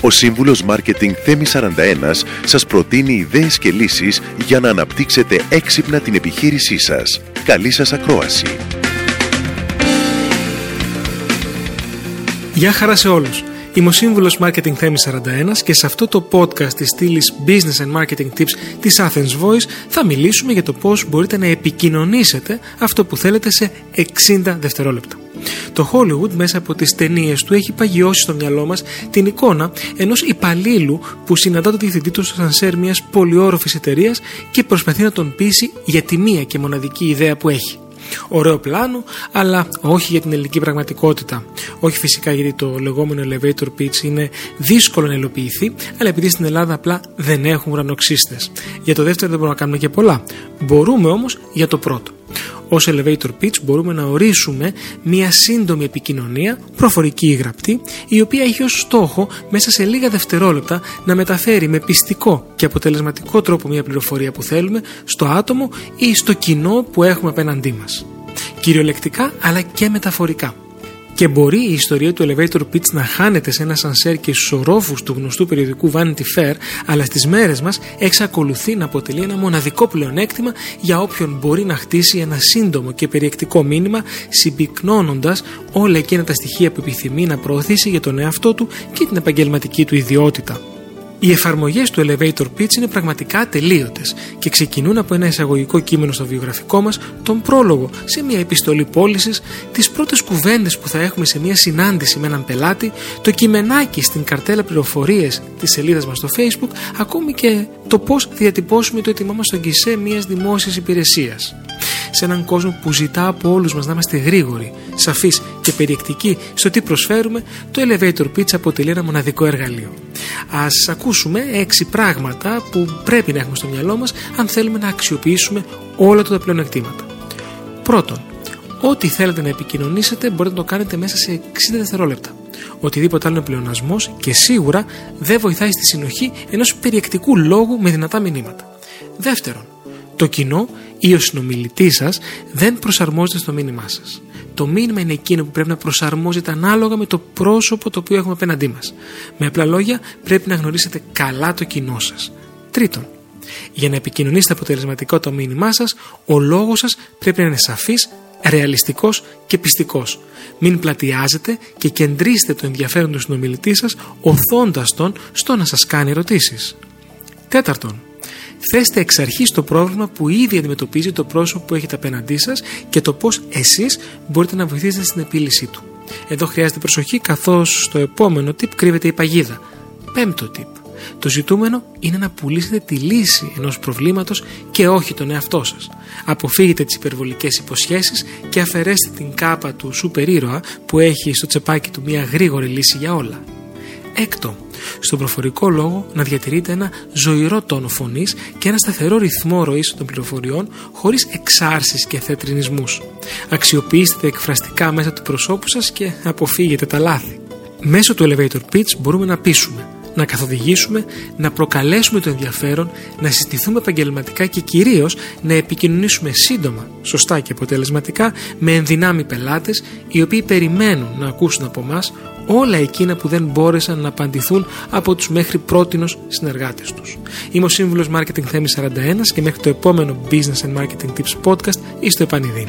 Ο σύμβουλος Μάρκετινγκ Θέμη 41 σας προτείνει ιδέες και λύσεις για να αναπτύξετε έξυπνα την επιχείρησή σας. Καλή σας ακρόαση! Γεια χαρά σε όλους! Είμαι ο σύμβουλος Marketing Θέμη 41 και σε αυτό το podcast της στήλης Business and Marketing Tips της Athens Voice θα μιλήσουμε για το πώς μπορείτε να επικοινωνήσετε αυτό που θέλετε σε 60 δευτερόλεπτα. Το Hollywood μέσα από τις ταινίες του έχει παγιώσει στο μυαλό μας την εικόνα ενός υπαλλήλου που συναντά τον διευθυντή του στο σανσέρ μιας πολυόροφης εταιρείας και προσπαθεί να τον πείσει για τη μία και μοναδική ιδέα που έχει. Ωραίο πλάνο, αλλά όχι για την ελληνική πραγματικότητα. Όχι φυσικά γιατί το λεγόμενο elevator pitch είναι δύσκολο να υλοποιηθεί, αλλά επειδή στην Ελλάδα απλά δεν έχουν ουρανοξύστες. Για το δεύτερο δεν μπορούμε να κάνουμε και πολλά. Μπορούμε όμως για το πρώτο. Ως elevator pitch μπορούμε να ορίσουμε μια σύντομη επικοινωνία, προφορική ή γραπτή, η οποία έχει ως στόχο μέσα σε λίγα δευτερόλεπτα να μεταφέρει με πιστικό και αποτελεσματικό τρόπο μια πληροφορία που θέλουμε στο άτομο ή στο κοινό που έχουμε απέναντί μας. Κυριολεκτικά αλλά και μεταφορικά. Και μπορεί η ιστορία του elevator pitch να χάνεται σε ένα σανσέρ και στους ορόφους του γνωστού περιοδικού Vanity Fair, αλλά στις μέρες μας εξακολουθεί να αποτελεί ένα μοναδικό πλεονέκτημα για όποιον μπορεί να χτίσει ένα σύντομο και περιεκτικό μήνυμα, συμπυκνώνοντας όλα εκείνα τα στοιχεία που επιθυμεί να προωθήσει για τον εαυτό του και την επαγγελματική του ιδιότητα. Οι εφαρμογές του Elevator Pitch είναι πραγματικά ατελείωτες και ξεκινούν από ένα εισαγωγικό κείμενο στο βιογραφικό μας, τον πρόλογο σε μια επιστολή πώλησης, τις πρώτες κουβέντες που θα έχουμε σε μια συνάντηση με έναν πελάτη, το κειμενάκι στην καρτέλα πληροφορίες της σελίδας μας στο Facebook, ακόμη και το πώς διατυπώσουμε το έτοιμά μας στον κησέ μιας δημόσιας υπηρεσίας σε έναν κόσμο που ζητά από όλους μας να είμαστε γρήγοροι, σαφείς και περιεκτικοί στο τι προσφέρουμε, το Elevator Pitch αποτελεί ένα μοναδικό εργαλείο. Ας ακούσουμε έξι πράγματα που πρέπει να έχουμε στο μυαλό μας αν θέλουμε να αξιοποιήσουμε όλα τα πλεονεκτήματα. Πρώτον, ό,τι θέλετε να επικοινωνήσετε μπορείτε να το κάνετε μέσα σε 60 δευτερόλεπτα. Οτιδήποτε άλλο είναι πλεονασμός και σίγουρα δεν βοηθάει στη συνοχή ενός περιεκτικού λόγου με δυνατά μηνύματα. Δεύτερον, το κοινό ή ο συνομιλητής σας δεν προσαρμόζεται στο μήνυμά σας. Το μήνυμα είναι εκείνο που πρέπει να προσαρμόζεται ανάλογα με το πρόσωπο το οποίο έχουμε απέναντί μας. Με απλά λόγια, πρέπει να γνωρίσετε καλά το κοινό σας. Τρίτον, για να επικοινωνήσετε αποτελεσματικό το μήνυμά σας, ο λόγος σας πρέπει να είναι σαφής, ρεαλιστικός και πιστικός. Μην πλατιάζετε και κεντρίστε το ενδιαφέρον του συνομιλητή σας, οθώντας τον στο να σας κάνει ερωτήσεις. Τέταρτον, Θέστε εξ αρχής το πρόβλημα που ήδη αντιμετωπίζει το πρόσωπο που έχετε απέναντί σας και το πώς εσείς μπορείτε να βοηθήσετε στην επίλυσή του. Εδώ χρειάζεται προσοχή καθώς στο επόμενο tip κρύβεται η παγίδα. Πέμπτο tip. Το ζητούμενο είναι να πουλήσετε τη λύση ενός προβλήματος και όχι τον εαυτό σας. Αποφύγετε τις υπερβολικές υποσχέσεις και αφαιρέστε την κάπα του σούπερ ήρωα που έχει στο τσεπάκι του μια γρήγορη λύση για όλα. Έκτο, στον προφορικό λόγο να διατηρείτε ένα ζωηρό τόνο φωνής και ένα σταθερό ρυθμό ροής των πληροφοριών χωρίς εξάρσεις και θετρινισμού. Αξιοποιήστε τα εκφραστικά μέσα του προσώπου σας και αποφύγετε τα λάθη. Μέσω του elevator pitch μπορούμε να πείσουμε, να καθοδηγήσουμε, να προκαλέσουμε το ενδιαφέρον, να συστηθούμε επαγγελματικά και κυρίως να επικοινωνήσουμε σύντομα, σωστά και αποτελεσματικά με ενδυνάμει πελάτες οι οποίοι περιμένουν να ακούσουν από εμά όλα εκείνα που δεν μπόρεσαν να απαντηθούν από τους μέχρι πρότινος συνεργάτες τους. Είμαι ο Σύμβουλος Marketing Θέμης 41 και μέχρι το επόμενο Business and Marketing Tips Podcast είστε επανειδήν.